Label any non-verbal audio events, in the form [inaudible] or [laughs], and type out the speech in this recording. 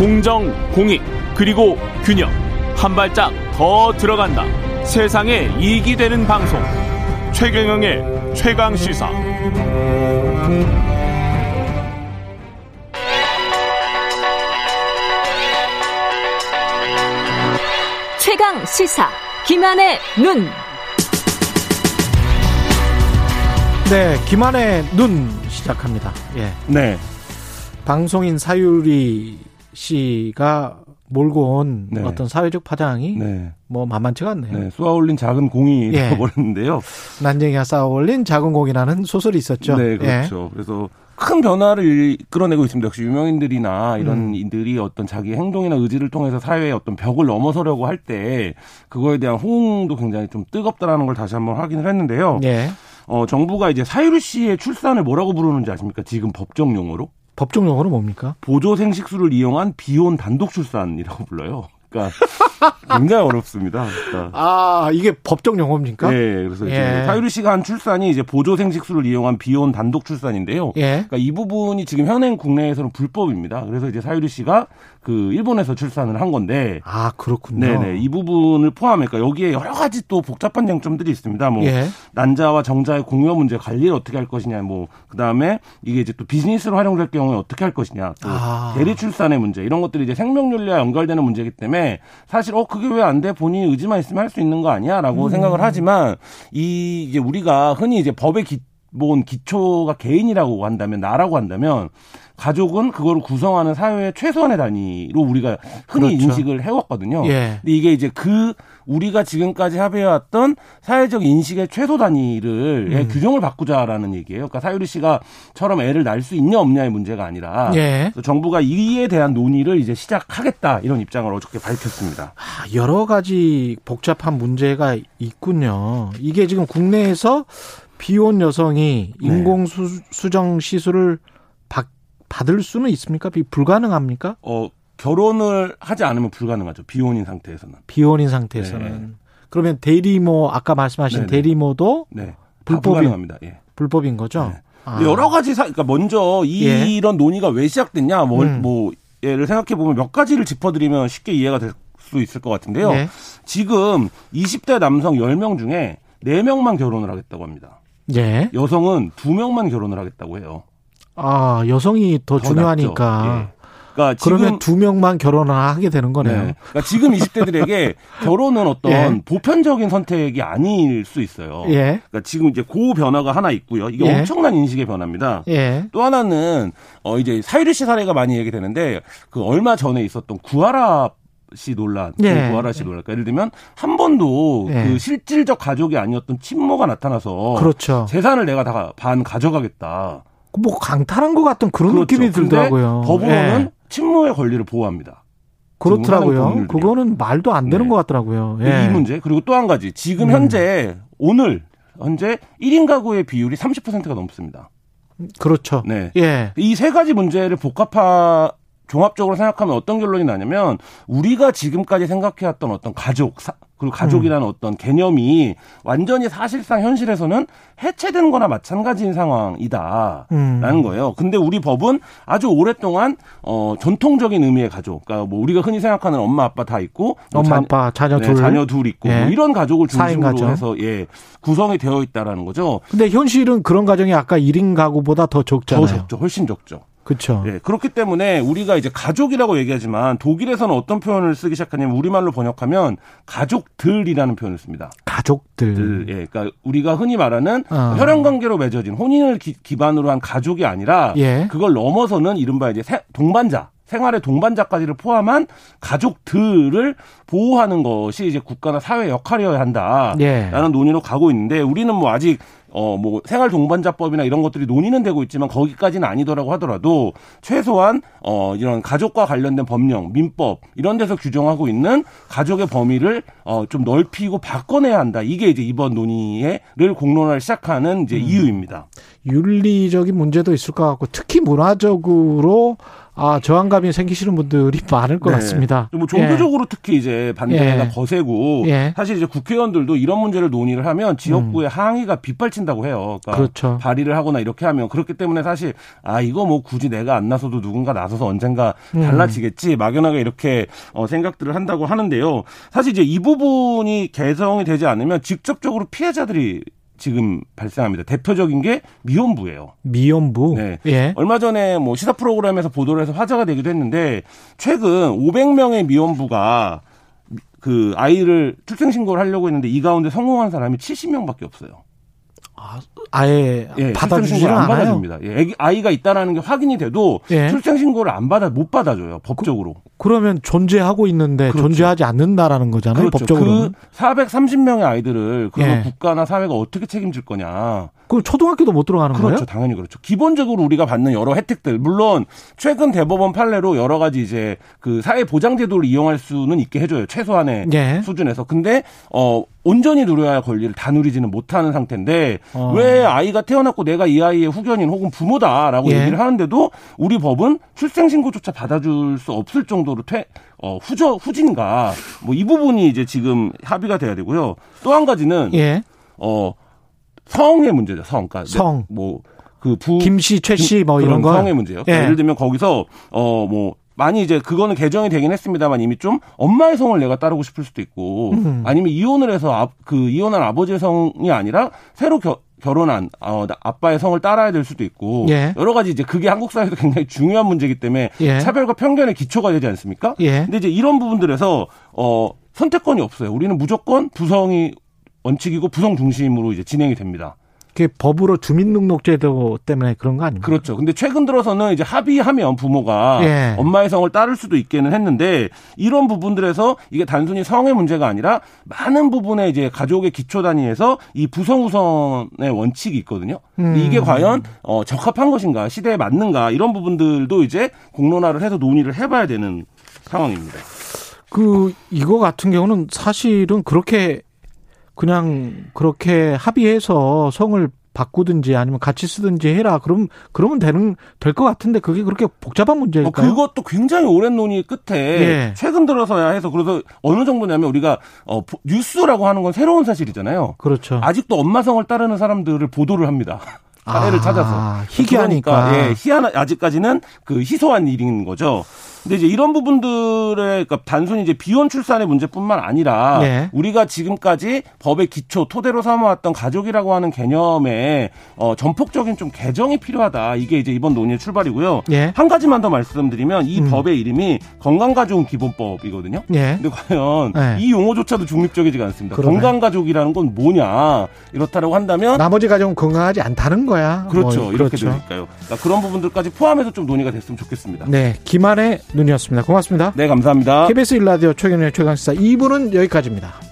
공정, 공익, 그리고 균형. 한 발짝 더 들어간다. 세상에 이익이 되는 방송. 최경영의 최강 시사. 최강 시사. 김한의 눈. 네, 김한의 눈 시작합니다. 예. 네. 방송인 사유리 씨가 몰고 온 네. 어떤 사회적 파장이 네. 뭐 만만치가 않네요. 네. 쏘아올린 작은 공이 예. 되어버렸는데요. 난쟁이가 쌓아올린 작은 공이라는 소설이 있었죠. 네, 예. 그렇죠. 그래서 큰 변화를 이끌어내고 있습니다. 역시 유명인들이나 이런 음. 이들이 어떤 자기 행동이나 의지를 통해서 사회의 어떤 벽을 넘어서려고 할 때 그거에 대한 호응도 굉장히 좀 뜨겁다라는 걸 다시 한번 확인을 했는데요. 예. 어, 정부가 이제 사유리 씨의 출산을 뭐라고 부르는지 아십니까? 지금 법정 용어로? 법정 용어로 뭡니까? 보조 생식수를 이용한 비혼 단독 출산이라고 불러요. 그러니까 굉장히 어렵습니다. 그러니까 아, 이게 법정 용어입니까? 네, 그래서 이제 예. 사유리 씨가 한 출산이 이제 보조 생식수를 이용한 비혼 단독 출산인데요. 예. 그러니까 이 부분이 지금 현행 국내에서는 불법입니다. 그래서 이제 사유리 씨가 그 일본에서 출산을 한 건데, 아, 그렇군요. 네네 이 부분을 포함해 그러니까 여기에 여러 가지 또 복잡한 쟁점들이 있습니다. 뭐 예. 난자와 정자의 공여 문제 관리를 어떻게 할 것이냐, 뭐 그다음에 이게 이제 또 비즈니스로 활용될 경우에 어떻게 할 것이냐, 또 아. 대리 출산의 문제 이런 것들이 이제 생명윤리와 연결되는 문제이기 때문에 사실 어 그게 왜 안 돼? 본인이 의지만 있으면 할 수 있는 거 아니야 라고 음. 생각을 하지만 이 이제 우리가 흔히 이제 법의 기 본 기초가 개인이라고 한다면 나라고 한다면 가족은 그거를 구성하는 사회의 최소한의 단위로 우리가 흔히 그렇죠. 인식을 해왔거든요. 예. 근데 이게 이제 그 우리가 지금까지 합의해왔던 사회적 인식의 최소 단위를 의 음. 규정을 바꾸자라는 얘기예요. 그러니까 사유리 씨가처럼 애를 낳을 수 있냐 없냐의 문제가 아니라 예. 정부가 이에 대한 논의를 이제 시작하겠다 이런 입장을 어저께 밝혔습니다. 아, 여러 가지 복잡한 문제가 있군요. 이게 지금 국내에서 비혼 여성이 네. 인공 수, 수정 시술을 받, 받을 수는 있습니까? 비- 불가능합니까? 어 결혼을 하지 않으면 불가능하죠. 비혼인 상태에서는. 비혼인 상태에서는. 그러면 대리모 아까 말씀하신 네네. 대리모도 네. 다 불법이- 불가능합니다. 예. 불법인 거죠? 네. 아. 여러 가지 사, 그러니까 먼저 이, 예. 이런 논의가 왜 시작됐냐, 뭐, 음. 뭐 예를 생각해 보면 몇 가지를 짚어드리면 쉽게 이해가 될 수 있을 것 같은데요. 네. 지금 20대 남성 10명 중에 4명만 결혼을 하겠다고 합니다. 예. 여성은 2명만 결혼을 하겠다고 해요. 아, 여성이 더, 더 중요하니까. 예. 그러니까 그러면 지금 두 명만 결혼을 하게 되는 거네요. 네. 그러니까 지금 20대들에게 [laughs] 결혼은 어떤 예. 보편적인 선택이 아닐 수 있어요. 예. 그러니까 지금 이제 그 변화가 하나 있고요. 이게 예. 엄청난 인식의 변화입니다. 예. 또 하나는 어 이제 사유리 씨 사례가 많이 얘기되는데 그 얼마 전에 있었던 구하라 씨 논란, 그 예. 구하라 씨 논란. 그러니까 예를 들면 한 번도 예. 그 실질적 가족이 아니었던 친모가 나타나서 그렇죠. 재산을 내가 다 반 가져가겠다. 뭐 강탈한 것 같은 그런 그렇죠. 느낌이 들더라고요. 법으로는 예. 친모의 권리를 보호합니다. 그렇더라고요. 그거는 말도 안 되는 네. 것 같더라고요. 예. 이 문제 그리고 또 한 가지 지금 음. 현재 오늘 현재 1인 가구의 비율이 30%가 넘습니다. 그렇죠. 네. 예. 이 세 가지 문제를 복합화 종합적으로 생각하면 어떤 결론이 나냐면 우리가 지금까지 생각해왔던 어떤 가족 사- 그리고 가족이라는 어떤 개념이 완전히 사실상 현실에서는 해체된 거나 마찬가지인 상황이다라는 음. 거예요. 근데 우리 법은 아주 오랫동안 어 전통적인 의미의 가족 그러니까 뭐 우리가 흔히 생각하는 엄마 아빠 다 있고 뭐 엄마 자녀- 아빠 자녀 네, 둘. 자녀 둘 있고 예. 뭐 이런 가족을 중심으로 가정. 해서 예 구성이 되어 있다라는 거죠. 근데 현실은 그런 가정이 아까 1인 가구보다 더 적잖아요. 더 적죠, 훨씬 적죠. 그렇죠. 예, 그렇기 때문에 우리가 이제 가족이라고 얘기하지만 독일에서는 어떤 표현을 쓰기 시작하냐면 우리말로 번역하면 가족들이라는 표현을 씁니다. 가족들. 들, 예, 그러니까 우리가 흔히 말하는 어. 혈연 관계로 맺어진 혼인을 기, 반으로한 가족이 아니라 예. 그걸 넘어서는 이른바 이제 세- 동반자 생활의 동반자까지를 포함한 가족들을 보호하는 것이 이제 국가나 사회 역할이어야 한다라는 예. 논의로 가고 있는데 우리는 뭐 아직 어 뭐 생활 동반자법이나 이런 것들이 논의는 되고 있지만 거기까지는 아니더라고 하더라도 최소한 어 이런 가족과 관련된 법령, 민법 이런 데서 규정하고 있는 가족의 범위를 어 좀 넓히고 바꿔내야 한다. 이게 이제 이번 논의를 공론화를 시작하는 이제 이유입니다. 윤리적인 문제도 있을 것 같고 특히 문화적으로 아, 저항감이 생기시는 분들이 [laughs] 많을 것 네. 같습니다. 뭐 종교적으로 특히 이제 반대가 예. 거세고 예. 사실 이제 국회의원들도 이런 문제를 논의를 하면 지역구의 항의가 빗발친다고 해요. 그러니까 음. 그렇죠. 발의를 하거나 이렇게 하면 그렇기 때문에 사실 아 이거 뭐 굳이 내가 안 나서도 누군가 나서서 언젠가 음. 달라지겠지 막연하게 이렇게 어, 생각들을 한다고 하는데요. 사실 이제 이 부분이 개성이 되지 않으면 직접적으로 피해자들이 지금 발생합니다. 대표적인 게 미혼부예요. 미연부. 네. 예. 얼마 전에 뭐 시사 프로그램에서 보도를 해서 화제가 되기도 했는데 최근 500명의 미혼부가 그 아이를 출생 신고를 하려고 했는데 이 가운데 성공한 사람이 70명밖에 없어요. 아 예 예, 출생 신고를 안 않아요. 받아줍니다. 예, 애기, 아이가 있다라는 게 확인이 돼도 예. 출생 신고를 안 받아 못 받아줘요 법적으로. 그 러면 존재하고 있는데 그렇죠. 존재하지 않는다라는 거잖아요. 법적으로는. 그 430명의 아이들을 그 예. 국가나 사회가 어떻게 책임질 거냐. 그 초등학교도 못 들어가는 그렇죠. 거예요? 당연히 그렇죠. 기본적으로 우리가 받는 여러 혜택들, 물론 최근 대법원 판례로 여러 가지 이제 그 사회 보장 제도를 이용할 수는 있게 해 줘요. 최소한의 예. 수준에서. 근데 어 온전히 누려야 할 권리를 다 누리지는 못하는 상태인데 어. 왜 아이가 태어났고 내가 이 아이의 후견인 혹은 부모다라고 예. 얘기를 하는데도 우리 법은 출생 신고조차 받아줄 수 없을 정도로 퇴 어, 후저 후진가 뭐 이 부분이 이제 지금 합의가 돼야 되고요. 또 한 가지는 예. 어 성의 문제죠. 성. 그러니까 성. 뭐 그 부 김씨, 최씨 뭐 이런 거. 성의 문제요. 예. 예를 들면 거기서 어뭐 많이 이제 그거는 개정이 되긴 했습니다만 이미 좀 엄마의 성을 내가 따르고 싶을 수도 있고 음. 아니면 이혼을 해서 아, 그 이혼한 아버지의 성이 아니라 새로 겨, 결혼한 어, 나- 아빠의 성을 따라야 될 수도 있고 예. 여러 가지 이제 그게 한국 사회에서 굉장히 중요한 문제이기 때문에 예. 차별과 편견의 기초가 되지 않습니까? 예. 근데 이제 이런 부분들에서 어 선택권이 없어요. 우리는 무조건 부성이 원칙이고 부성 중심으로 이제 진행이 됩니다. 그게 법으로 주민등록제도 때문에 그런 거 아닙니까? 그렇죠. 근데 최근 들어서는 이제 합의하면 부모가 예. 엄마의 성을 따를 수도 있기는 했는데 이런 부분들에서 이게 단순히 성의 문제가 아니라 많은 부분에 이제 가족의 기초 단위에서 이 부성 우선의 원칙이 있거든요. 음. 이게 과연 어, 적합한 것인가, 시대에 맞는가 이런 부분들도 이제 공론화를 해서 논의를 해봐야 되는 상황입니다. 그 이거 같은 경우는 사실은 그렇게 그냥 그렇게 합의해서 성을 바꾸든지 아니면 같이 쓰든지 해라. 그럼 그러면 되는 될 것 같은데 그게 그렇게 복잡한 뭐 문제일까요? 그것도 굉장히 오랜 논의 끝에 예. 최근 들어서야 해서 그래서 어느 정도냐면 우리가 어, 보- 뉴스라고 하는 건 새로운 사실이잖아요. 그렇죠. 아직도 엄마 성을 따르는 사람들을 보도를 합니다. [laughs] 사례를 아, 찾아서. 희귀하니까. 그러니까, 예, 희한, 아직까지는 그 희소한 일인 거죠. 근데 이제 이런 부분들의, 그러니까 단순히 이제 비혼 출산의 문제뿐만 아니라 예. 우리가 지금까지 법의 기초, 토대로 삼아왔던 가족이라고 하는 개념에 어, 전폭적인 좀 개정이 필요하다. 이게 이제 이번 논의의 출발이고요. 예. 한 가지만 더 말씀드리면 이 음. 법의 이름이 건강가족 기본법이거든요. 예. 근데 과연 네. 이 용어조차도 중립적이지가 않습니다. 그러네. 건강가족이라는 건 뭐냐 이렇다라고 한다면 나머지 가정은 건강하지 않다는 거야. 그렇죠 뭐, 이렇게 그렇죠. 되니까요. 그러니까 그런 부분들까지 포함해서 좀 논의가 됐으면 좋겠습니다. 네, 네, 김한의 눈이었습니다. 고맙습니다. 감사합니다. KBS 일라디오 최경의 최강시사 2부는 여기까지입니다.